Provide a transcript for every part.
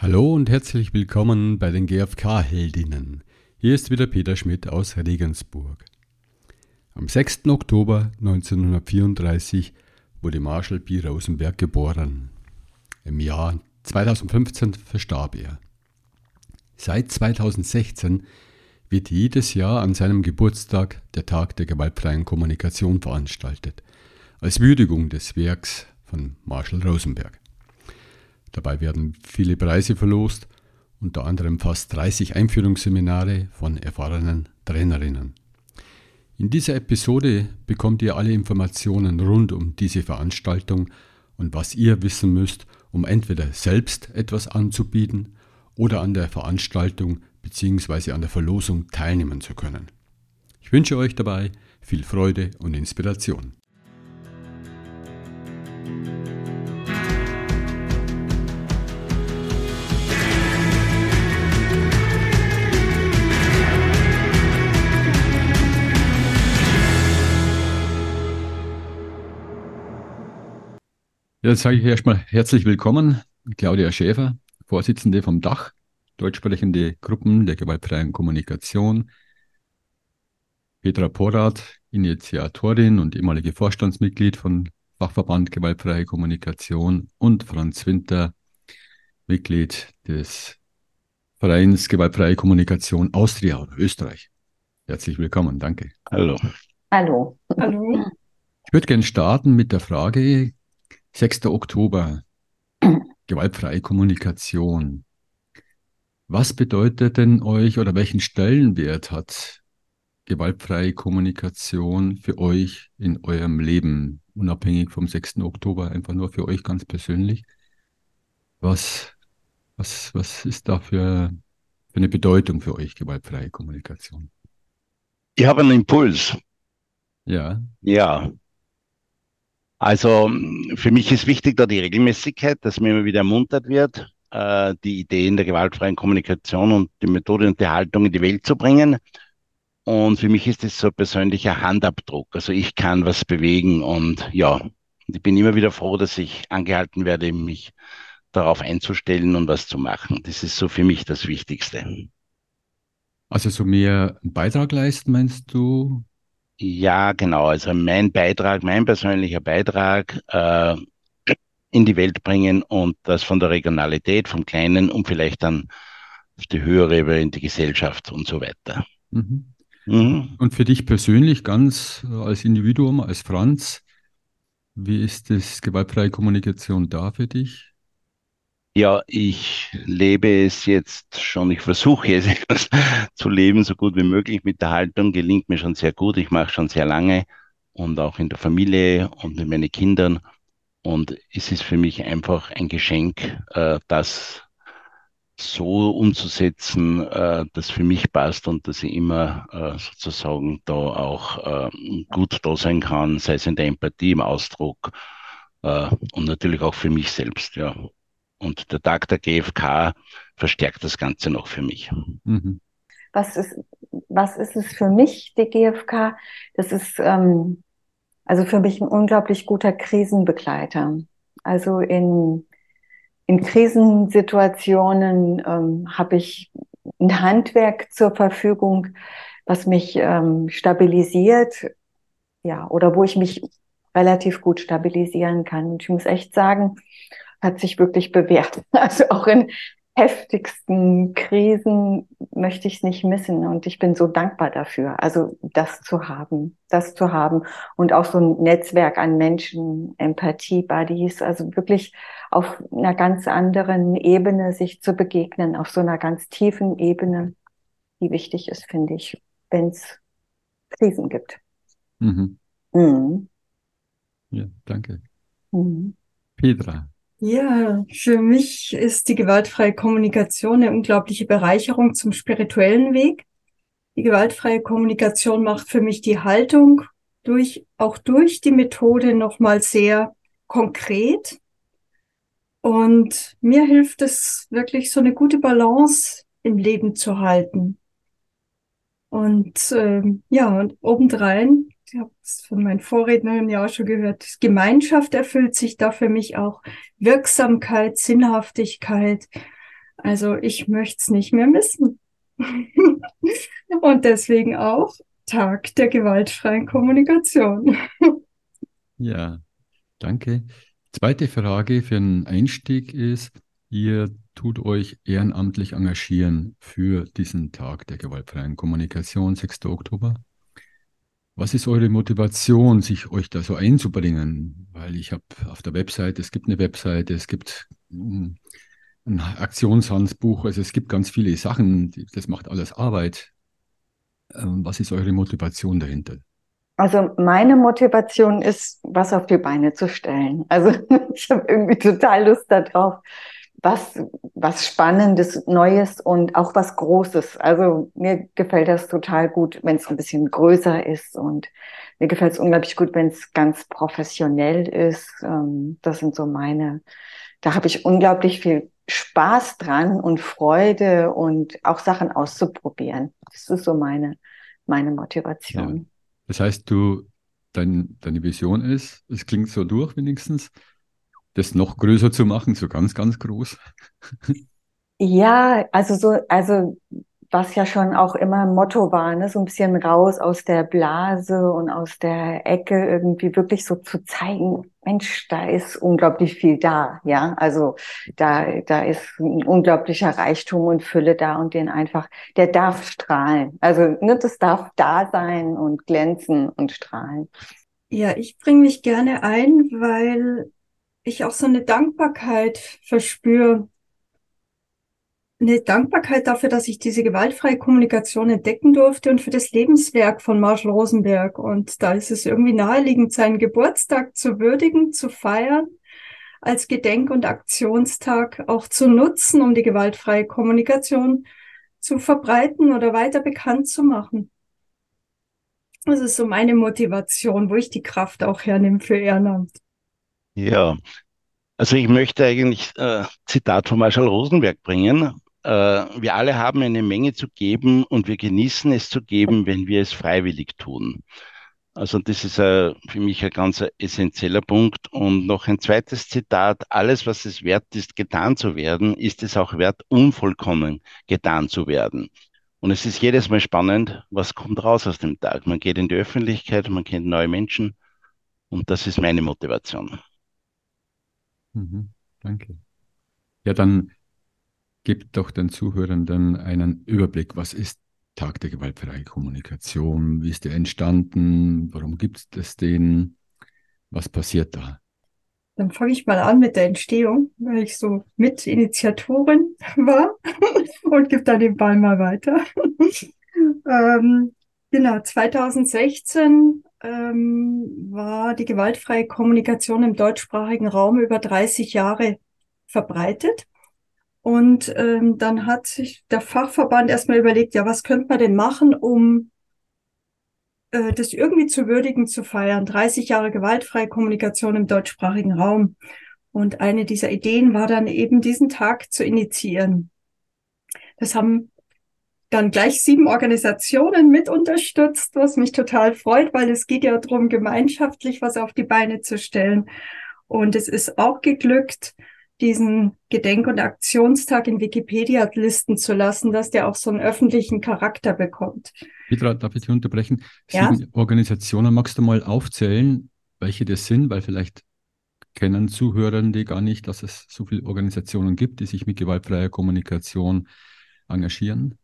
Hallo und herzlich willkommen bei den GfK-Heldinnen. Hier ist wieder Peter Schmidt aus Regensburg. Am 6. Oktober 1934 wurde Marshall B. Rosenberg geboren. Im Jahr 2015 verstarb er. Seit 2016 wird jedes Jahr an seinem Geburtstag der Tag der gewaltfreien Kommunikation veranstaltet, als Würdigung des Werks von Marshall Rosenberg. Dabei werden viele Preise verlost, unter anderem fast 30 Einführungsseminare von erfahrenen Trainerinnen. In dieser Episode bekommt ihr alle Informationen rund um diese Veranstaltung und was ihr wissen müsst, um entweder selbst etwas anzubieten oder an der Veranstaltung bzw. an der Verlosung teilnehmen zu können. Ich wünsche euch dabei viel Freude und Inspiration. Ja, jetzt sage ich erstmal herzlich willkommen, Claudia Schäfer, Vorsitzende vom Dach, deutschsprechende Gruppen der gewaltfreien Kommunikation, Petra Porath, Initiatorin und ehemalige Vorstandsmitglied von Fachverband Gewaltfreie Kommunikation und Franz Winter, Mitglied des Vereins Gewaltfreie Kommunikation Austria oder Österreich. Herzlich willkommen, danke. Hallo. Hallo. Hallo. Ich würde gerne starten mit der Frage, 6. Oktober, gewaltfreie Kommunikation. Was bedeutet denn euch oder welchen Stellenwert hat gewaltfreie Kommunikation für euch in eurem Leben, unabhängig vom 6. Oktober, einfach nur für euch ganz persönlich? Was, was, was ist da für, für eine Bedeutung für euch, gewaltfreie Kommunikation? Ich habe einen Impuls. Ja. Ja, also für mich ist wichtig da die Regelmäßigkeit, dass mir immer wieder ermuntert wird, äh, die Ideen der gewaltfreien Kommunikation und die Methode und die Haltung in die Welt zu bringen. Und für mich ist es so ein persönlicher Handabdruck. Also ich kann was bewegen und ja, ich bin immer wieder froh, dass ich angehalten werde, mich darauf einzustellen und was zu machen. Das ist so für mich das Wichtigste. Also so mehr Beitrag leisten, meinst du? Ja, genau. Also mein Beitrag, mein persönlicher Beitrag äh, in die Welt bringen und das von der Regionalität, vom Kleinen und vielleicht dann auf die höhere Ebene in die Gesellschaft und so weiter. Mhm. Mhm. Und für dich persönlich ganz äh, als Individuum, als Franz, wie ist das gewaltfreie Kommunikation da für dich? Ja, ich lebe es jetzt schon, ich versuche es zu leben, so gut wie möglich mit der Haltung, gelingt mir schon sehr gut, ich mache schon sehr lange und auch in der Familie und mit meinen Kindern. Und es ist für mich einfach ein Geschenk, äh, das so umzusetzen, äh, das für mich passt und dass ich immer äh, sozusagen da auch gut da sein kann, sei es in der Empathie, im Ausdruck und natürlich auch für mich selbst, ja. Und der Tag der GfK verstärkt das Ganze noch für mich. Mhm. Was ist, was ist es für mich, die GfK? Das ist ähm, also für mich ein unglaublich guter Krisenbegleiter. Also in, in Krisensituationen ähm, habe ich ein Handwerk zur Verfügung, was mich ähm, stabilisiert, ja, oder wo ich mich relativ gut stabilisieren kann. Und ich muss echt sagen, hat sich wirklich bewährt. Also auch in heftigsten Krisen möchte ich es nicht missen und ich bin so dankbar dafür. Also das zu haben, das zu haben und auch so ein Netzwerk an Menschen, Empathie-Buddies, also wirklich auf einer ganz anderen Ebene sich zu begegnen, auf so einer ganz tiefen Ebene, die wichtig ist, finde ich, wenn es Krisen gibt. Mhm. Mhm. Ja, danke. Mhm. Petra. Ja, für mich ist die gewaltfreie Kommunikation eine unglaubliche Bereicherung zum spirituellen Weg. Die gewaltfreie Kommunikation macht für mich die Haltung durch, auch durch die Methode nochmal sehr konkret. Und mir hilft es wirklich so eine gute Balance im Leben zu halten. Und ähm, ja, und obendrein von meinen Vorrednern ja auch schon gehört, Gemeinschaft erfüllt sich da für mich auch, Wirksamkeit, Sinnhaftigkeit, Also ich möchte es nicht mehr missen. Und deswegen auch Tag der gewaltfreien Kommunikation. Ja, danke. Zweite Frage für einen Einstieg ist, ihr tut euch ehrenamtlich engagieren für diesen Tag der gewaltfreien Kommunikation, 6. Oktober. Was ist eure Motivation, sich euch da so einzubringen? Weil ich habe auf der Webseite, es gibt eine Webseite, es gibt hm, ein Aktionshandbuch, also es gibt ganz viele Sachen, das macht alles Arbeit. Ähm, was ist eure Motivation dahinter? Also meine Motivation ist, was auf die Beine zu stellen. Also ich habe irgendwie total Lust darauf, was, was Spannendes, Neues und auch was Großes. Also mir gefällt das total gut, wenn es ein bisschen größer ist und mir gefällt es unglaublich gut, wenn es ganz professionell ist. Ähm, das sind so meine, da habe ich unglaublich viel Spaß dran und Freude und auch Sachen auszuprobieren. Das ist so meine, meine Motivation. Ja. Das heißt, du, dein, deine Vision ist, es klingt so durch wenigstens, das noch größer zu machen, so ganz, ganz groß. Ja, also so, also was ja schon auch immer Motto war, ne? so ein bisschen raus aus der Blase und aus der Ecke irgendwie wirklich so zu zeigen, Mensch, da ist unglaublich viel da, ja. Also da, da ist ein unglaublicher Reichtum und Fülle da und den einfach, der darf strahlen. Also ne, das darf da sein und glänzen und strahlen. Ja, ich bringe mich gerne ein, weil ich auch so eine Dankbarkeit verspüre eine Dankbarkeit dafür, dass ich diese gewaltfreie Kommunikation entdecken durfte und für das Lebenswerk von Marshall Rosenberg. Und da ist es irgendwie naheliegend, seinen Geburtstag zu würdigen, zu feiern, als Gedenk- und Aktionstag auch zu nutzen, um die gewaltfreie Kommunikation zu verbreiten oder weiter bekannt zu machen. Das ist so meine Motivation, wo ich die Kraft auch hernehme für Ehrenamt. Ja, also ich möchte eigentlich äh, Zitat von Marshall Rosenberg bringen. Äh, wir alle haben eine Menge zu geben und wir genießen es zu geben, wenn wir es freiwillig tun. Also das ist äh, für mich ein ganz essentieller Punkt. Und noch ein zweites Zitat. Alles, was es wert ist, getan zu werden, ist es auch wert, unvollkommen getan zu werden. Und es ist jedes Mal spannend, was kommt raus aus dem Tag. Man geht in die Öffentlichkeit, man kennt neue Menschen. Und das ist meine Motivation. Mhm, danke. Ja, dann Gib doch den Zuhörenden einen Überblick. Was ist Tag der gewaltfreien Kommunikation? Wie ist der entstanden? Warum gibt es den? Was passiert da? Dann fange ich mal an mit der Entstehung, weil ich so Mitinitiatorin war und gebe dann den Ball mal weiter. ähm, genau, 2016 ähm, war die gewaltfreie Kommunikation im deutschsprachigen Raum über 30 Jahre verbreitet. Und ähm, dann hat sich der Fachverband erstmal überlegt, ja, was könnte man denn machen, um äh, das irgendwie zu würdigen, zu feiern. 30 Jahre gewaltfreie Kommunikation im deutschsprachigen Raum. Und eine dieser Ideen war dann eben, diesen Tag zu initiieren. Das haben dann gleich sieben Organisationen mit unterstützt, was mich total freut, weil es geht ja darum, gemeinschaftlich was auf die Beine zu stellen. Und es ist auch geglückt, diesen Gedenk- und Aktionstag in Wikipedia listen zu lassen, dass der auch so einen öffentlichen Charakter bekommt. Petra, darf ich dich unterbrechen? Ja? Sieben Organisationen, magst du mal aufzählen, welche das sind? Weil vielleicht kennen Zuhörende gar nicht, dass es so viele Organisationen gibt, die sich mit gewaltfreier Kommunikation engagieren.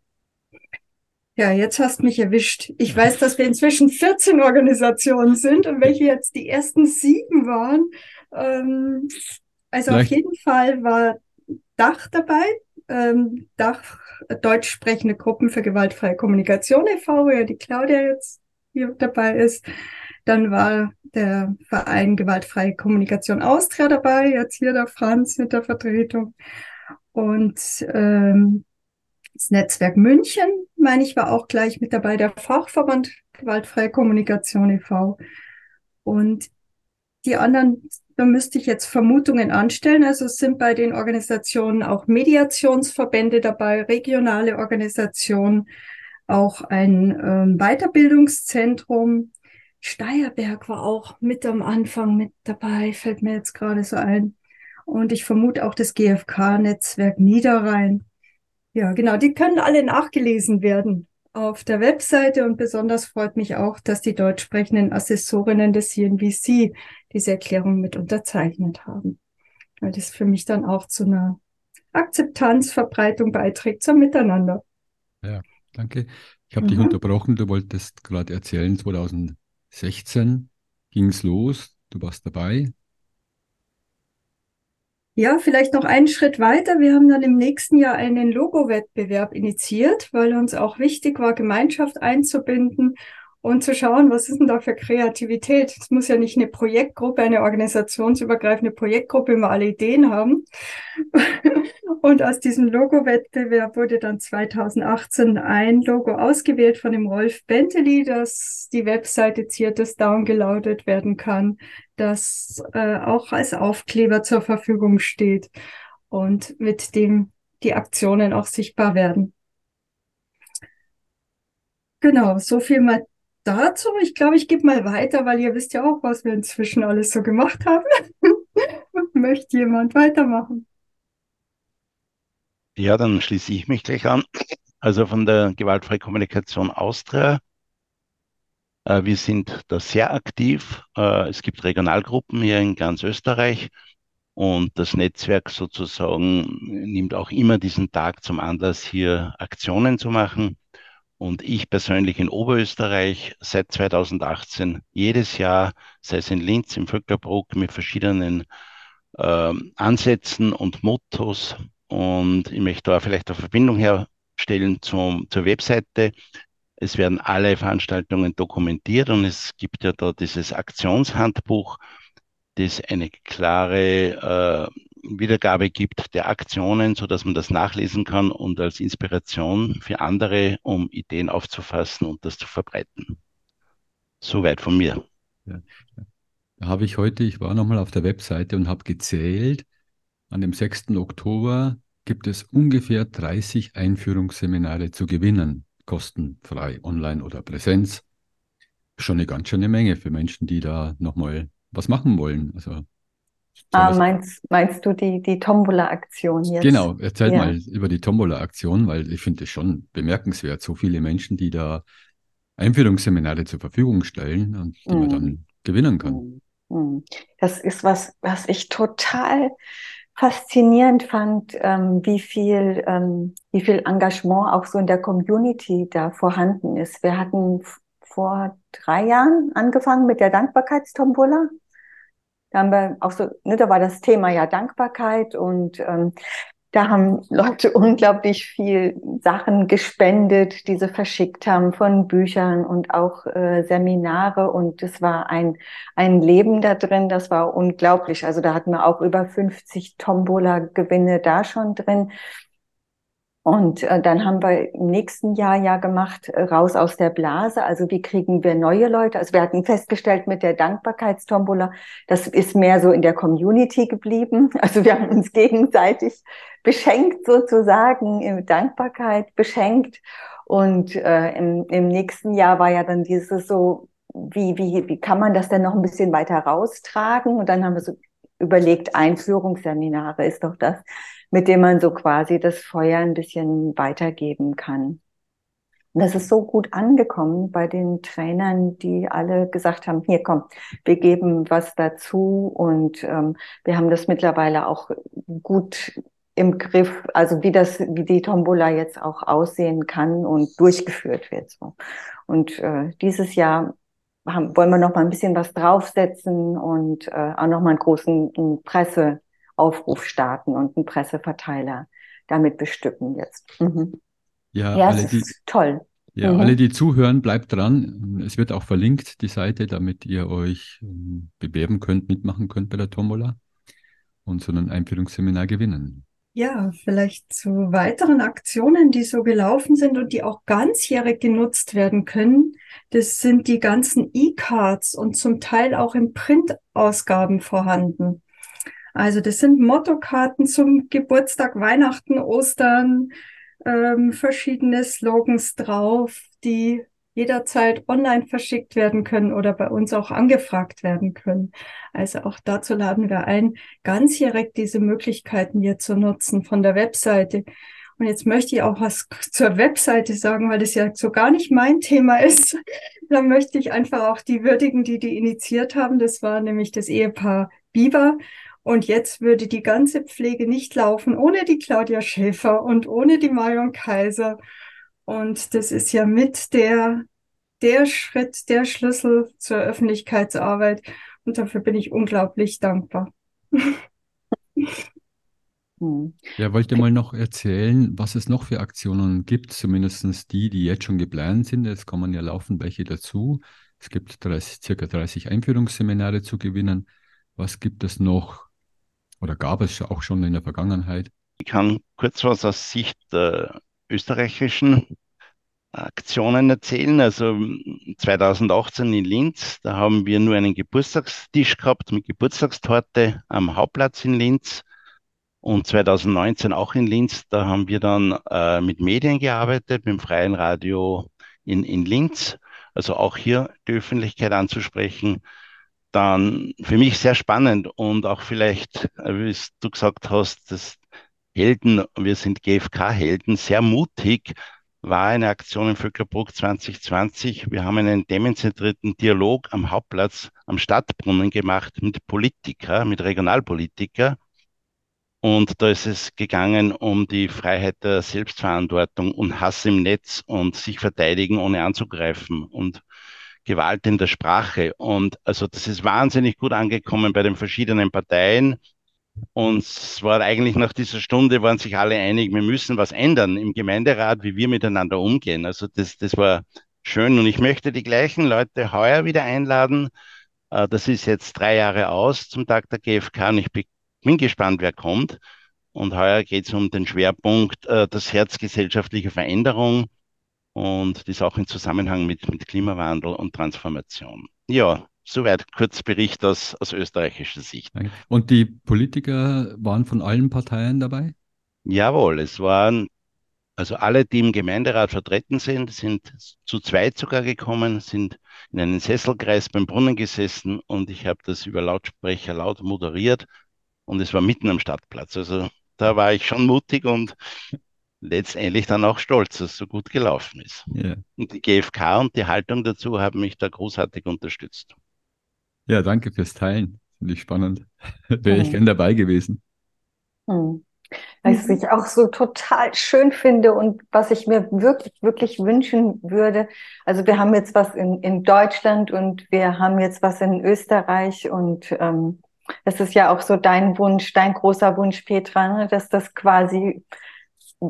Ja, jetzt hast mich erwischt. Ich weiß, dass wir inzwischen 14 Organisationen sind und welche jetzt die ersten sieben waren. Ähm, also Vielleicht. auf jeden Fall war Dach dabei, ähm, Dach deutsch sprechende Gruppen für gewaltfreie Kommunikation e.V., wo ja die Claudia jetzt hier dabei ist. Dann war der Verein Gewaltfreie Kommunikation Austria dabei, jetzt hier der Franz mit der Vertretung. Und ähm, das Netzwerk München, meine ich, war auch gleich mit dabei, der Fachverband Gewaltfreie Kommunikation e.V. Und die anderen, da müsste ich jetzt Vermutungen anstellen. Also es sind bei den Organisationen auch Mediationsverbände dabei, regionale Organisationen, auch ein ähm, Weiterbildungszentrum. Steierberg war auch mit am Anfang mit dabei, fällt mir jetzt gerade so ein. und ich vermute auch das GfK-Netzwerk Niederrhein. Ja, genau, die können alle nachgelesen werden auf der Webseite und besonders freut mich auch, dass die deutsch sprechenden Assessorinnen des CNBC diese Erklärung mit unterzeichnet haben, weil das für mich dann auch zu einer Akzeptanz, Verbreitung beiträgt zum Miteinander. Ja, danke. Ich habe mhm. dich unterbrochen, du wolltest gerade erzählen, 2016 ging es los, du warst dabei. Ja, vielleicht noch einen Schritt weiter. Wir haben dann im nächsten Jahr einen Logo-Wettbewerb initiiert, weil uns auch wichtig war, Gemeinschaft einzubinden und zu schauen, was ist denn da für Kreativität. Es muss ja nicht eine Projektgruppe, eine organisationsübergreifende Projektgruppe immer alle Ideen haben. Und aus diesem Logo-Wettbewerb wurde dann 2018 ein Logo ausgewählt von dem Rolf Benteli, dass die Webseite Ziertes downgeloadet werden kann, das äh, auch als Aufkleber zur Verfügung steht und mit dem die Aktionen auch sichtbar werden. Genau, so viel mal dazu. Ich glaube, ich gebe mal weiter, weil ihr wisst ja auch, was wir inzwischen alles so gemacht haben. Möchte jemand weitermachen? Ja, dann schließe ich mich gleich an. Also von der Gewaltfreie Kommunikation Austria. Äh, wir sind da sehr aktiv. Äh, es gibt Regionalgruppen hier in ganz Österreich und das Netzwerk sozusagen nimmt auch immer diesen Tag zum Anlass, hier Aktionen zu machen. Und ich persönlich in Oberösterreich seit 2018 jedes Jahr, sei es in Linz, im Vöcklerbruck, mit verschiedenen äh, Ansätzen und Mottos. Und ich möchte da vielleicht eine Verbindung herstellen zum, zur Webseite. Es werden alle Veranstaltungen dokumentiert und es gibt ja da dieses Aktionshandbuch, das eine klare äh, Wiedergabe gibt der Aktionen, so dass man das nachlesen kann und als Inspiration für andere, um Ideen aufzufassen und das zu verbreiten. Soweit von mir. Ja. Da habe ich heute, ich war nochmal auf der Webseite und habe gezählt, an dem 6. Oktober gibt es ungefähr 30 Einführungsseminare zu gewinnen, kostenfrei, online oder Präsenz. Schon eine ganz schöne Menge für Menschen, die da nochmal was machen wollen. Also Ah, meinst, meinst du die, die Tombola-Aktion jetzt? Genau, erzähl ja. mal über die Tombola-Aktion, weil ich finde es schon bemerkenswert, so viele Menschen, die da Einführungsseminare zur Verfügung stellen und die mm. man dann mhm. gewinnen kann. Mm. Das ist was, was ich total faszinierend fand, ähm, wie viel, ähm, wie viel Engagement auch so in der Community da vorhanden ist. Wir hatten vor drei Jahren angefangen mit der Dankbarkeitstombola. Da haben wir auch so, ne, da war das Thema ja Dankbarkeit und ähm, da haben Leute unglaublich viel Sachen gespendet, die sie verschickt haben von Büchern und auch äh, Seminare. Und es war ein, ein Leben da drin, das war unglaublich. Also da hatten wir auch über 50 Tombola-Gewinne da schon drin. Und äh, dann haben wir im nächsten Jahr ja gemacht, äh, raus aus der Blase. Also wie kriegen wir neue Leute? Also wir hatten festgestellt mit der Dankbarkeitstombola, das ist mehr so in der Community geblieben. Also wir haben uns gegenseitig beschenkt sozusagen, in Dankbarkeit beschenkt. Und äh, im, im nächsten Jahr war ja dann dieses so, wie, wie, wie kann man das denn noch ein bisschen weiter raustragen? Und dann haben wir so überlegt, Einführungsseminare ist doch das mit dem man so quasi das Feuer ein bisschen weitergeben kann. Und das ist so gut angekommen bei den Trainern, die alle gesagt haben, hier komm, wir geben was dazu und ähm, wir haben das mittlerweile auch gut im Griff, also wie das, wie die Tombola jetzt auch aussehen kann und durchgeführt wird. So. Und äh, dieses Jahr haben, wollen wir noch mal ein bisschen was draufsetzen und äh, auch noch mal einen großen Presse Aufruf starten und einen Presseverteiler damit bestücken jetzt. Mhm. Ja, ja alle, die, toll. Ja, mhm. alle, die zuhören, bleibt dran. Es wird auch verlinkt, die Seite, damit ihr euch ähm, bewerben könnt, mitmachen könnt bei der Tombola und so ein Einführungsseminar gewinnen. Ja, vielleicht zu weiteren Aktionen, die so gelaufen sind und die auch ganzjährig genutzt werden können. Das sind die ganzen E-Cards und zum Teil auch in Printausgaben vorhanden. Also das sind Mottokarten zum Geburtstag, Weihnachten, Ostern, ähm, verschiedene Slogans drauf, die jederzeit online verschickt werden können oder bei uns auch angefragt werden können. Also auch dazu laden wir ein, ganz direkt diese Möglichkeiten hier zu nutzen von der Webseite. Und jetzt möchte ich auch was zur Webseite sagen, weil das ja so gar nicht mein Thema ist. Da möchte ich einfach auch die würdigen, die die initiiert haben. Das war nämlich das Ehepaar Bieber. Und jetzt würde die ganze Pflege nicht laufen ohne die Claudia Schäfer und ohne die Marion Kaiser. Und das ist ja mit der, der Schritt, der Schlüssel zur Öffentlichkeitsarbeit. Und dafür bin ich unglaublich dankbar. Hm. Ja, wollt ihr mal noch erzählen, was es noch für Aktionen gibt, zumindest die, die jetzt schon geplant sind. Es kommen ja laufend welche dazu. Es gibt 30, circa 30 Einführungsseminare zu gewinnen. Was gibt es noch oder gab es auch schon in der Vergangenheit? Ich kann kurz was aus Sicht der österreichischen Aktionen erzählen. Also 2018 in Linz, da haben wir nur einen Geburtstagstisch gehabt mit Geburtstagstorte am Hauptplatz in Linz. Und 2019 auch in Linz, da haben wir dann äh, mit Medien gearbeitet, mit dem Freien Radio in, in Linz. Also auch hier die Öffentlichkeit anzusprechen. Dann für mich sehr spannend und auch vielleicht, äh, wie du gesagt hast, das Helden, wir sind GfK-Helden, sehr mutig, war eine Aktion in Vöcklerbruck 2020. Wir haben einen demonstrierten Dialog am Hauptplatz am Stadtbrunnen gemacht mit Politiker, mit Regionalpolitiker. Und da ist es gegangen um die Freiheit der Selbstverantwortung und Hass im Netz und sich verteidigen, ohne anzugreifen und Gewalt in der Sprache. Und also das ist wahnsinnig gut angekommen bei den verschiedenen Parteien. Und es war eigentlich nach dieser Stunde, waren sich alle einig, wir müssen was ändern im Gemeinderat, wie wir miteinander umgehen. Also das, das war schön. Und ich möchte die gleichen Leute heuer wieder einladen. Äh, das ist jetzt drei Jahre aus zum Tag der GfK und ich bin gespannt, wer kommt. Und heuer geht es um den Schwerpunkt äh, das Herz gesellschaftlicher Veränderung und das auch in Zusammenhang mit, mit Klimawandel und Transformation. Ja, Soweit kurz Bericht aus, aus österreichischer Sicht. Und die Politiker waren von allen Parteien dabei? Jawohl, es waren also alle, die im Gemeinderat vertreten sind, sind zu zweit sogar gekommen, sind in einen Sesselkreis beim Brunnen gesessen und ich habe das über Lautsprecher laut moderiert und es war mitten am Stadtplatz. Also da war ich schon mutig und letztendlich dann auch stolz, dass es so gut gelaufen ist. Ja. Und die GfK und die Haltung dazu haben mich da großartig unterstützt. Ja, danke fürs Teilen. Finde ich spannend. Wäre ich hm. gern dabei gewesen. Hm. Was ich auch so total schön finde und was ich mir wirklich, wirklich wünschen würde. Also wir haben jetzt was in, in Deutschland und wir haben jetzt was in Österreich und ähm, das ist ja auch so dein Wunsch, dein großer Wunsch, Petra, ne, dass das quasi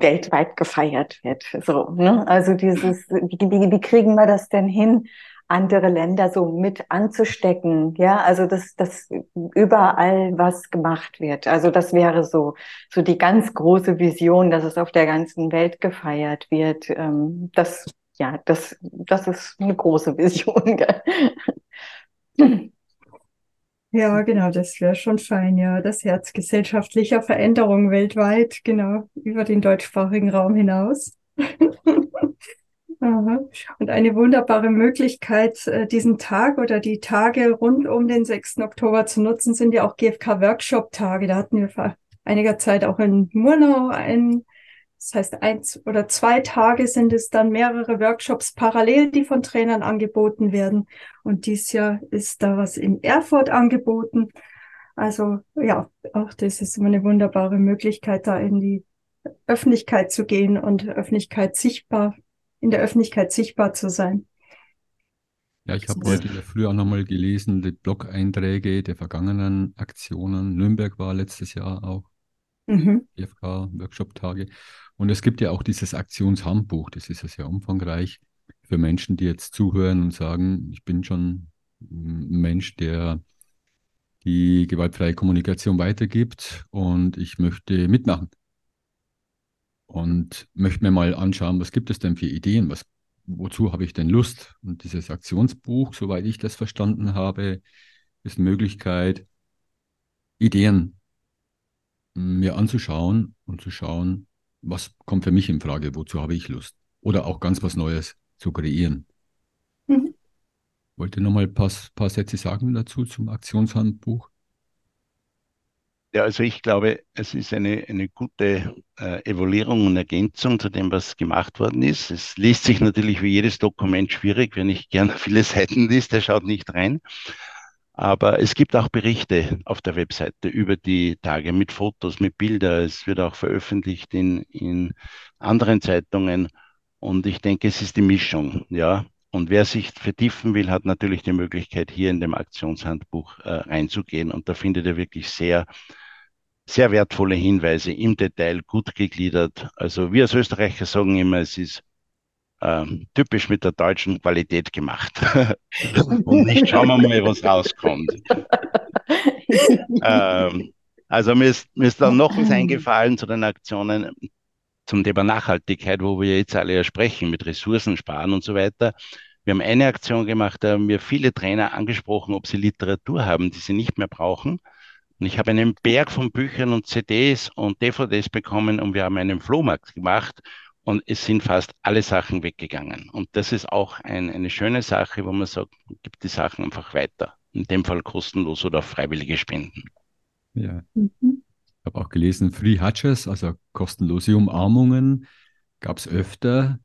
weltweit gefeiert wird. So, ne? Also dieses, wie, wie, wie kriegen wir das denn hin? andere Länder so mit anzustecken. Ja, also dass, dass überall was gemacht wird. Also das wäre so, so die ganz große Vision, dass es auf der ganzen Welt gefeiert wird. Ähm, das, ja, das, das ist eine große Vision. Ja, genau, das wäre schon fein, ja. Das Herz gesellschaftlicher Veränderung weltweit, genau, über den deutschsprachigen Raum hinaus. Und eine wunderbare Möglichkeit, äh, diesen Tag oder die Tage rund um den 6. Oktober zu nutzen, sind ja auch GfK-Workshop-Tage. Da hatten wir vor einiger Zeit auch in Murnau ein, das heißt eins oder zwei Tage sind es dann mehrere Workshops parallel, die von Trainern angeboten werden. Und dies Jahr ist da was in Erfurt angeboten. Also ja, auch das ist immer eine wunderbare Möglichkeit, da in die Öffentlichkeit zu gehen und Öffentlichkeit sichtbar in der Öffentlichkeit sichtbar zu sein. Ja, ich habe heute in der Früh auch nochmal gelesen, die Blog-Einträge der vergangenen Aktionen. Nürnberg war letztes Jahr auch. Mhm. IFK-Workshop-Tage. Und es gibt ja auch dieses Aktionshandbuch, das ist ja sehr umfangreich für Menschen, die jetzt zuhören und sagen, ich bin schon ein Mensch, der die gewaltfreie Kommunikation weitergibt und ich möchte mitmachen und möchte mir mal anschauen, was gibt es denn für Ideen, was, wozu habe ich denn Lust? Und dieses Aktionsbuch, soweit ich das verstanden habe, ist eine Möglichkeit, Ideen mir anzuschauen und zu schauen, was kommt für mich in Frage, wozu habe ich Lust? Oder auch ganz was Neues zu kreieren. Wollt ihr nochmal ein paar, paar Sätze sagen dazu zum Aktionshandbuch? Ja, also ich glaube, es ist eine, eine gute äh, Evaluierung und Ergänzung zu dem, was gemacht worden ist. Es liest sich natürlich wie jedes Dokument schwierig, wenn ich gerne viele Seiten liest, der schaut nicht rein. Aber es gibt auch Berichte auf der Webseite über die Tage mit Fotos, mit Bildern. Es wird auch veröffentlicht in, in anderen Zeitungen. Und ich denke, es ist die Mischung, ja. Und wer sich vertiefen will, hat natürlich die Möglichkeit, hier in dem Aktionshandbuch äh, reinzugehen. Und da findet er wirklich sehr sehr wertvolle Hinweise im Detail, gut gegliedert. Also wir als Österreicher sagen immer, es ist ähm, typisch mit der deutschen Qualität gemacht. Und nicht schauen wir mal, was rauskommt. ähm, also mir ist, mir ist dann noch was eingefallen zu den Aktionen zum Thema Nachhaltigkeit, wo wir jetzt alle ja sprechen, mit Ressourcen sparen und so weiter. Wir haben eine Aktion gemacht, da haben wir viele Trainer angesprochen, ob sie Literatur haben, die sie nicht mehr brauchen und ich habe einen Berg von Büchern und CDs und DVDs bekommen und wir haben einen Flohmarkt gemacht und es sind fast alle Sachen weggegangen. Und das ist auch ein, eine schöne Sache, wo man sagt, gibt die Sachen einfach weiter. In dem Fall kostenlos oder auf freiwillige Spenden. Ja. Mhm. Ich habe auch gelesen, Free Hutches, also kostenlose Umarmungen, gab es öfter.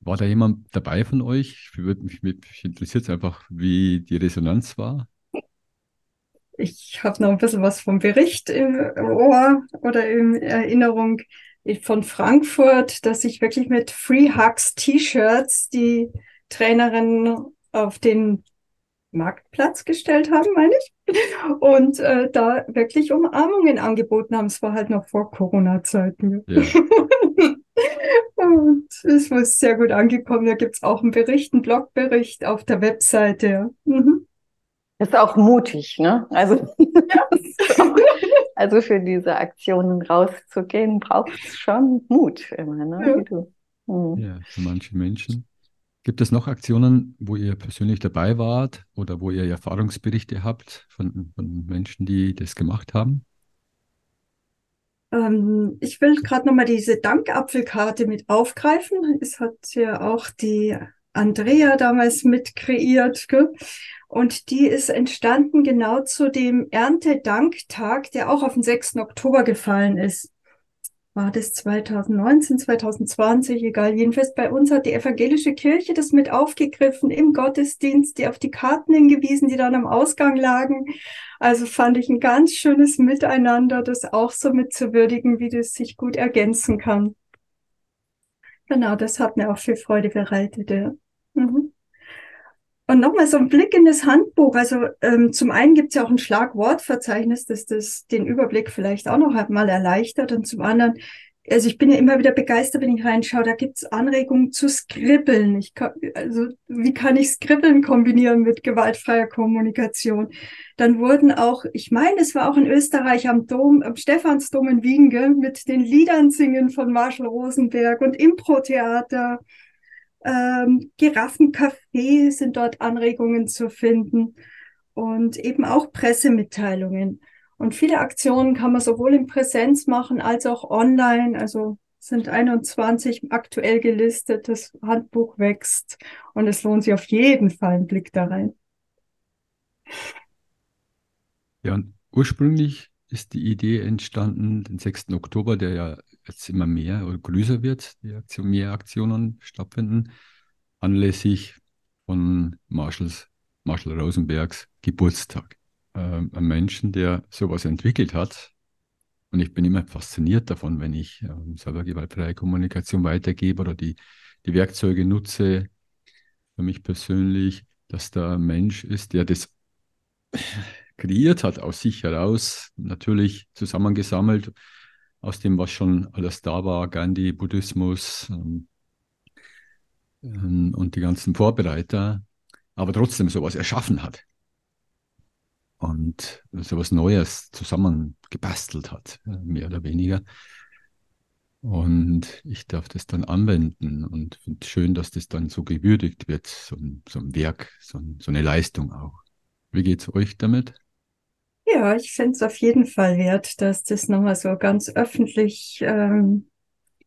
War da jemand dabei von euch? Mich, mich interessiert einfach, wie die Resonanz war ich habe noch ein bisschen was vom Bericht im Ohr oder in Erinnerung von Frankfurt, dass sich wirklich mit Free Hugs T-Shirts die Trainerinnen auf den Marktplatz gestellt haben, meine ich, und äh, da wirklich Umarmungen angeboten haben. Es war halt noch vor Corona-Zeiten. Ja. und es war sehr gut angekommen. Da gibt's auch einen Bericht, einen Blogbericht auf der Webseite. Mhm. Ist auch mutig, ne? Also, also für diese Aktionen rauszugehen, braucht es schon Mut immer, ne? Ja. Wie du. Hm. ja, für manche Menschen. Gibt es noch Aktionen, wo ihr persönlich dabei wart oder wo ihr Erfahrungsberichte habt von, von Menschen, die das gemacht haben? Ähm, ich will gerade nochmal diese Dankapfelkarte mit aufgreifen. Es hat ja auch die Andrea damals mit kreiert. Gell? Und die ist entstanden genau zu dem Erntedanktag, der auch auf den 6. Oktober gefallen ist. War das 2019, 2020, egal. Jedenfalls bei uns hat die evangelische Kirche das mit aufgegriffen im Gottesdienst, die auf die Karten hingewiesen, die dann am Ausgang lagen. Also fand ich ein ganz schönes Miteinander, das auch so mitzuwürdigen, wie das sich gut ergänzen kann. Genau, das hat mir auch viel Freude bereitet. Ja. Mhm. Und nochmal so ein Blick in das Handbuch. Also ähm, zum einen gibt es ja auch ein Schlagwortverzeichnis, das das den Überblick vielleicht auch noch mal erleichtert. Und zum anderen, also ich bin ja immer wieder begeistert, wenn ich reinschaue, da gibt es Anregungen zu Skribbeln. Ich kann, also wie kann ich Skribbeln kombinieren mit gewaltfreier Kommunikation? Dann wurden auch, ich meine, es war auch in Österreich am Dom, am Stephansdom in Wien, gell, mit den Liedern singen von Marshall Rosenberg und Impro-Theater ähm, Giraffencafé sind dort Anregungen zu finden und eben auch Pressemitteilungen. Und viele Aktionen kann man sowohl in Präsenz machen als auch online. Also sind 21 aktuell gelistet. Das Handbuch wächst und es lohnt sich auf jeden Fall einen Blick da rein. Ja, und ursprünglich ist die Idee entstanden, den 6. Oktober, der ja jetzt immer mehr oder größer wird, die Aktion, mehr Aktionen stattfinden, anlässlich von Marshalls, Marshall Rosenbergs Geburtstag. Ähm, ein Menschen, der sowas entwickelt hat. Und ich bin immer fasziniert davon, wenn ich ähm, selber gewaltfreie Kommunikation weitergebe oder die, die Werkzeuge nutze. Für mich persönlich, dass da ein Mensch ist, der das kreiert hat aus sich heraus, natürlich zusammengesammelt aus dem, was schon alles da war, Gandhi, Buddhismus ähm, ähm, und die ganzen Vorbereiter, aber trotzdem sowas erschaffen hat und sowas Neues zusammengebastelt hat, äh, mehr oder weniger. Und ich darf das dann anwenden und finde es schön, dass das dann so gewürdigt wird, so ein, so ein Werk, so, ein, so eine Leistung auch. Wie geht es euch damit? Ja, ich finde es auf jeden Fall wert, dass das nochmal so ganz öffentlich ähm,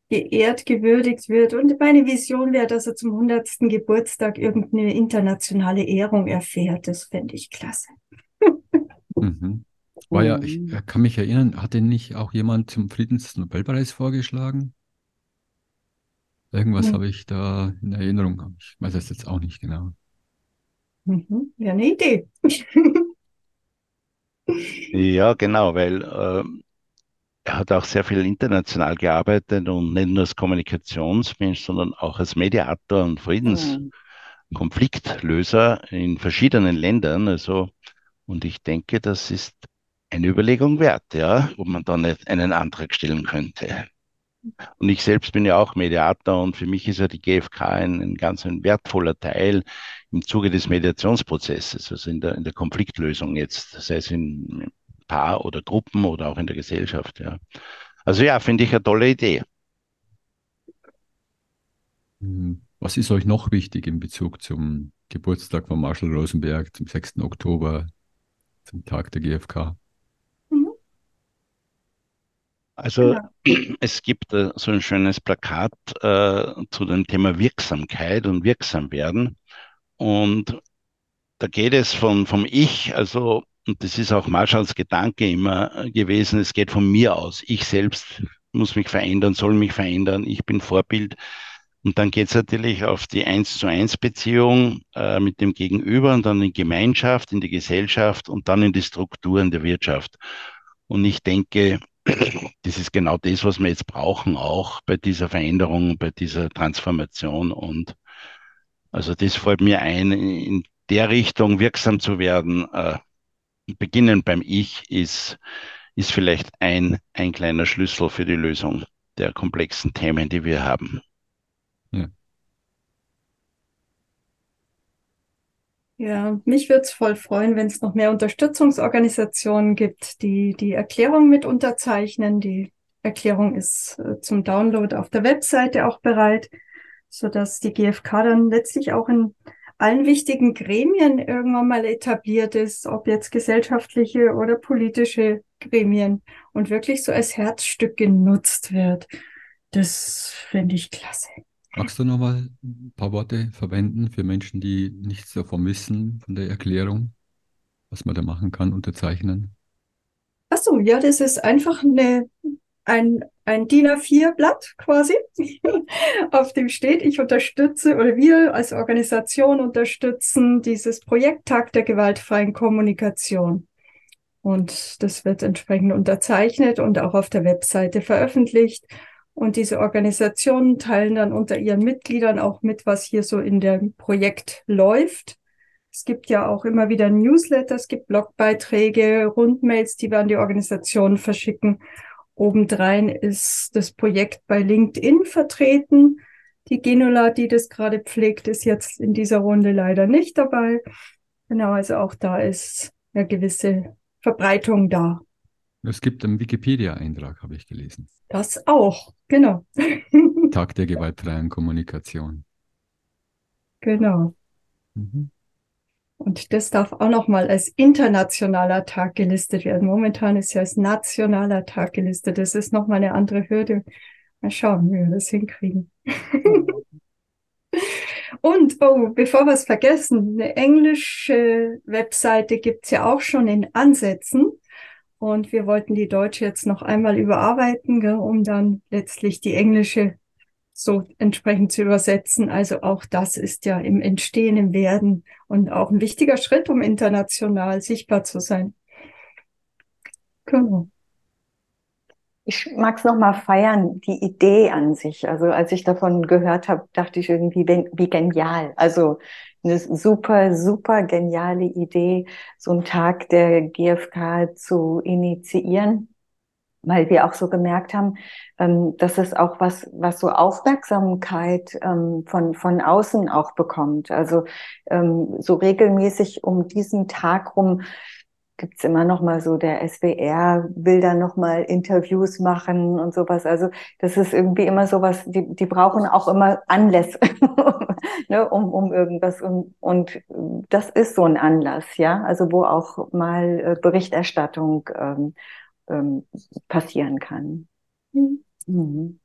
geehrt, gewürdigt wird. Und meine Vision wäre, dass er zum 100. Geburtstag irgendeine internationale Ehrung erfährt. Das fände ich klasse. Mhm. War ja, ich mhm. kann mich erinnern, hat denn nicht auch jemand zum Friedensnobelpreis vorgeschlagen? Irgendwas mhm. habe ich da in Erinnerung. Ich weiß es jetzt auch nicht genau. Mhm. Ja, eine Idee. ja, genau, weil äh, er hat auch sehr viel international gearbeitet und nicht nur als Kommunikationsmensch, sondern auch als Mediator und Friedenskonfliktlöser in verschiedenen Ländern. Also, und ich denke, das ist eine Überlegung wert, ja, ob man da nicht einen Antrag stellen könnte. Und ich selbst bin ja auch Mediator und für mich ist ja die GfK ein, ein ganz ein wertvoller Teil im Zuge des Mediationsprozesses, also in der, in der Konfliktlösung jetzt, sei es in Paar oder Gruppen oder auch in der Gesellschaft. Ja. Also ja, finde ich eine tolle Idee. Hm, was ist euch noch wichtig in Bezug zum Geburtstag von Marshall Rosenberg, zum 6. Oktober, zum Tag der GfK? Also genau. es gibt äh, so ein schönes Plakat äh, zu dem Thema Wirksamkeit und Wirksamwerden. Und da geht es von, vom Ich, also, und das ist auch Marshalls Gedanke immer gewesen, es geht von mir aus. Ich selbst muss mich verändern, soll mich verändern, ich bin Vorbild. Und dann geht es natürlich auf die Eins zu eins Beziehung äh, mit dem Gegenüber und dann in die Gemeinschaft, in die Gesellschaft und dann in die Strukturen der Wirtschaft. Und ich denke, das ist genau das, was wir jetzt brauchen, auch bei dieser Veränderung, bei dieser Transformation. Und also das fällt mir ein, in der Richtung wirksam zu werden. Äh, beginnen beim Ich ist, ist vielleicht ein, ein kleiner Schlüssel für die Lösung der komplexen Themen, die wir haben. Ja, mich würde es voll freuen, wenn es noch mehr Unterstützungsorganisationen gibt, die die Erklärung mit unterzeichnen. Die Erklärung ist äh, zum Download auf der Webseite auch bereit, so dass die GfK dann letztlich auch in allen wichtigen Gremien irgendwann mal etabliert ist, ob jetzt gesellschaftliche oder politische Gremien und wirklich so als Herzstück genutzt wird. Das finde ich klasse. Magst du noch mal ein paar Worte verwenden für Menschen, die nichts davon wissen, von der Erklärung, was man da machen kann, unterzeichnen? Ach so, ja, das ist einfach eine, ein, ein DIN A4-Blatt quasi, auf dem steht, ich unterstütze oder wir als Organisation unterstützen dieses Projekt Tag der gewaltfreien Kommunikation. Und das wird entsprechend unterzeichnet und auch auf der Webseite veröffentlicht. Und diese Organisationen teilen dann unter ihren Mitgliedern auch mit, was hier so in dem Projekt läuft. Es gibt ja auch immer wieder Newsletter, es gibt Blogbeiträge, Rundmails, die wir an die Organisationen verschicken. Obendrein ist das Projekt bei LinkedIn vertreten. Die Genula, die das gerade pflegt, ist jetzt in dieser Runde leider nicht dabei. Genau, also auch da ist eine gewisse Verbreitung da. Es gibt einen Wikipedia-Eintrag, habe ich gelesen. Das auch, genau. Tag der gewaltfreien Kommunikation. Genau. Mhm. Und das darf auch nochmal als internationaler Tag gelistet werden. Momentan ist ja als nationaler Tag gelistet. Das ist nochmal eine andere Hürde. Mal schauen, wie wir das hinkriegen. Und, oh, bevor wir es vergessen, eine englische Webseite gibt's ja auch schon in Ansätzen. Und wir wollten die deutsche jetzt noch einmal überarbeiten, gell, um dann letztlich die englische so entsprechend zu übersetzen. Also auch das ist ja im Entstehen, im Werden und auch ein wichtiger Schritt, um international sichtbar zu sein. Genau. Ich mag es nochmal feiern, die Idee an sich. Also als ich davon gehört habe, dachte ich irgendwie, wie genial. Also eine super, super geniale Idee, so einen Tag der GfK zu initiieren, weil wir auch so gemerkt haben, ähm, dass es auch was, was so Aufmerksamkeit ähm, von, von außen auch bekommt. Also ähm, so regelmäßig um diesen Tag rum gibt's immer noch mal so der SWR will dann noch mal Interviews machen und sowas. Also das ist irgendwie immer sowas, die, die brauchen auch immer Anlässe, ne, um, um irgendwas. Und, und das ist so ein Anlass, ja, also wo auch mal äh, Berichterstattung ähm, ähm, passieren kann. Mhm. Mhm.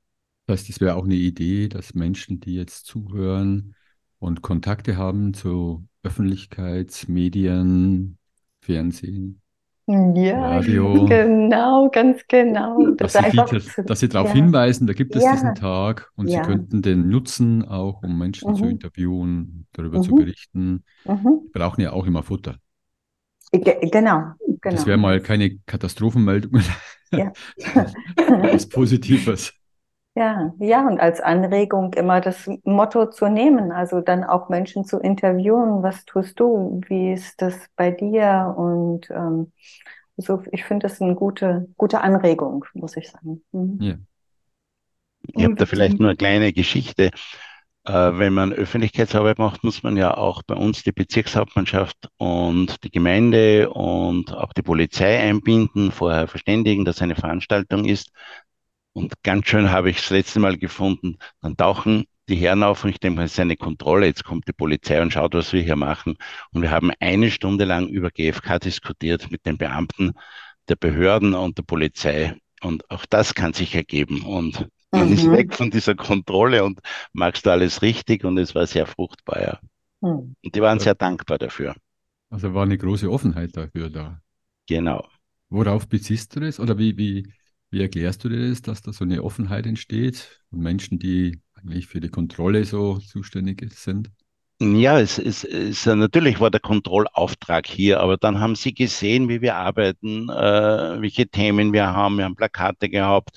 Das heißt, es wäre auch eine Idee, dass Menschen, die jetzt zuhören und Kontakte haben zu Öffentlichkeitsmedien, Fernsehen, Ja, Radio, genau, ganz genau. Das dass sie, die, zu, dass sie darauf ja, hinweisen, da gibt es diesen ja, Tag und sie ja. könnten den nutzen, auch um Menschen zu Mhm, interviewen, darüber zu mhm, berichten. mhm. Wir brauchen ja auch immer Futter. Ge- Genau, Das wäre genau. mal keine Katastrophenmeldung, Ja. was Positives. Ja, ja, und als Anregung immer das Motto zu nehmen, also dann auch Menschen zu interviewen, was tust du, wie ist das bei dir? Und ähm, so, ich finde das eine gute, gute Anregung, muss ich sagen. Mhm. Ja. Ich habe da vielleicht nur eine kleine Geschichte. Äh, wenn man Öffentlichkeitsarbeit macht, muss man ja auch bei uns die Bezirkshauptmannschaft und die Gemeinde und auch die Polizei einbinden, vorher verständigen, dass eine Veranstaltung ist. Und ganz schön habe ich das letzte Mal gefunden, dann tauchen die Herren auf und ich denke, es ist eine Kontrolle, jetzt kommt die Polizei und schaut, was wir hier machen. Und wir haben eine Stunde lang über GfK diskutiert mit den Beamten der Behörden und der Polizei. Und auch das kann sich ergeben. Und man ist Mhm. weg von dieser Kontrolle und magst du alles richtig und es war sehr fruchtbar, ja. Mhm. Und die waren sehr dankbar dafür. Also war eine große Offenheit dafür da. Genau. Worauf beziehst du das? Oder wie, wie, wie erklärst du dir das, dass da so eine Offenheit entsteht von Menschen, die eigentlich für die Kontrolle so zuständig sind? Ja, es, es, es, natürlich war der Kontrollauftrag hier, aber dann haben sie gesehen, wie wir arbeiten, äh, welche Themen wir haben. Wir haben Plakate gehabt,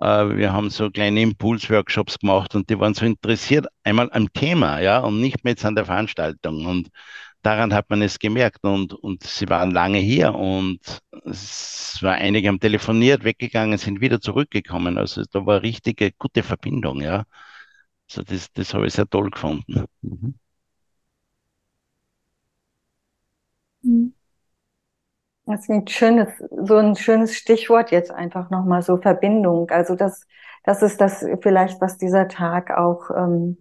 äh, wir haben so kleine Impulsworkshops gemacht und die waren so interessiert einmal am Thema, ja, und nicht mehr jetzt an der Veranstaltung. Und daran hat man es gemerkt und, und sie waren lange hier und es war einige haben telefoniert, weggegangen, sind wieder zurückgekommen. Also da war richtige gute Verbindung, ja. Also das, das habe ich sehr toll gefunden. Mhm. Das ist ein schönes, so ein schönes Stichwort jetzt einfach nochmal so Verbindung. Also das, das ist das vielleicht, was dieser Tag auch ähm,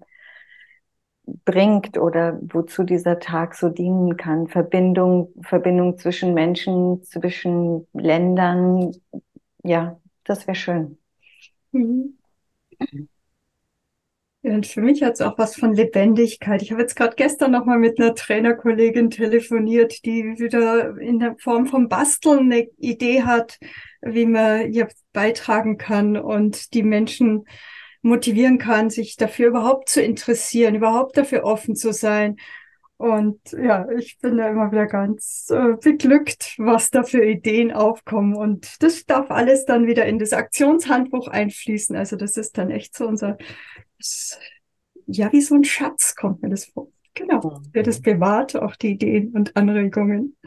bringt oder wozu dieser Tag so dienen kann. Verbindung, Verbindung zwischen Menschen, zwischen Ländern. Ja, das wäre schön. Mhm. Ja, und für mich hat es auch was von Lebendigkeit. Ich habe jetzt gerade gestern noch mal mit einer Trainerkollegin telefoniert, die wieder in der Form von Basteln eine Idee hat, wie man hier beitragen kann und die Menschen motivieren kann, sich dafür überhaupt zu interessieren, überhaupt dafür offen zu sein. Und ja, ich bin da immer wieder ganz äh, beglückt, was da für Ideen aufkommen. Und das darf alles dann wieder in das Aktionshandbuch einfließen. Also das ist dann echt so unser, das, ja, wie so ein Schatz kommt mir das vor. Genau, der das bewahrt, auch die Ideen und Anregungen.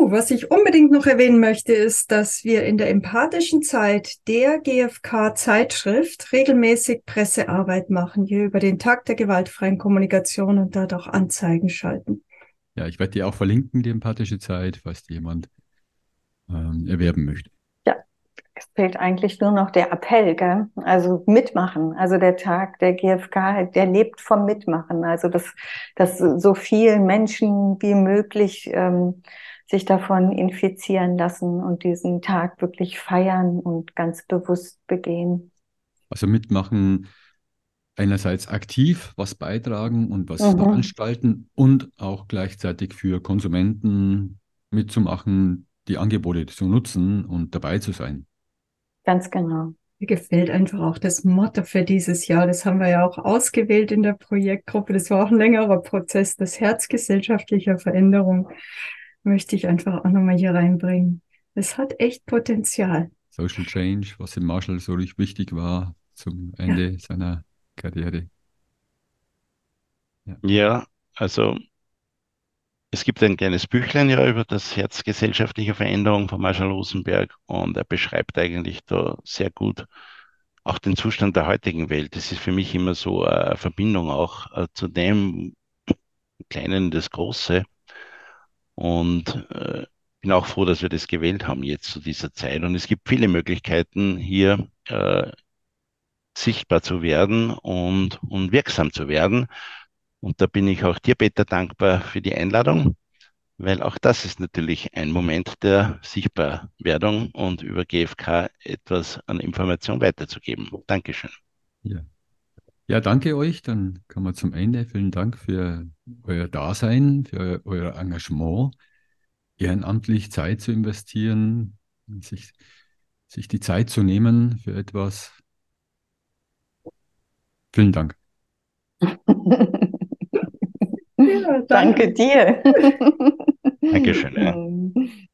Oh, was ich unbedingt noch erwähnen möchte, ist, dass wir in der empathischen Zeit der GfK-Zeitschrift regelmäßig Pressearbeit machen, hier über den Tag der gewaltfreien Kommunikation und dort auch Anzeigen schalten. Ja, ich werde die auch verlinken, die empathische Zeit, falls die jemand ähm, erwerben möchte. Ja, es fehlt eigentlich nur noch der Appell, gell? Also mitmachen. Also der Tag der GfK, der lebt vom Mitmachen. Also dass, dass so viele Menschen wie möglich ähm, sich davon infizieren lassen und diesen Tag wirklich feiern und ganz bewusst begehen. Also mitmachen, einerseits aktiv was beitragen und was Mhm. veranstalten und auch gleichzeitig für Konsumenten mitzumachen, die Angebote zu nutzen und dabei zu sein. Ganz genau. Mir gefällt einfach auch das Motto für dieses Jahr. Das haben wir ja auch ausgewählt in der Projektgruppe. Das war auch ein längerer Prozess. Das Herz gesellschaftlicher Veränderung möchte ich einfach auch nochmal hier reinbringen. Es hat echt Potenzial. Social Change, was im Marshall so richtig wichtig war zum Ende seiner Karriere. Ja, also es gibt ein kleines Büchlein ja über das Herz gesellschaftlicher Veränderung von Marshall Rosenberg und er beschreibt eigentlich da sehr gut auch den Zustand der heutigen Welt. Das ist für mich immer so eine Verbindung auch äh, zu dem Kleinen, das Große. Und äh, bin auch froh, dass wir das gewählt haben jetzt zu dieser Zeit. Und es gibt viele Möglichkeiten, hier äh, sichtbar zu werden und, und wirksam zu werden. Und da bin ich auch dir, Peter, dankbar für die Einladung. weil auch das ist natürlich ein Moment der Sichtbarwerdung und über GfK etwas an Information weiterzugeben. Dankeschön. Ja. Ja, danke euch. Dann kommen wir zum Ende. Vielen Dank für euer Dasein, für euer Engagement, ehrenamtlich Zeit zu investieren, sich, sich die Zeit zu nehmen für etwas. Vielen Dank. ja, danke. danke dir. Dankeschön. Ja.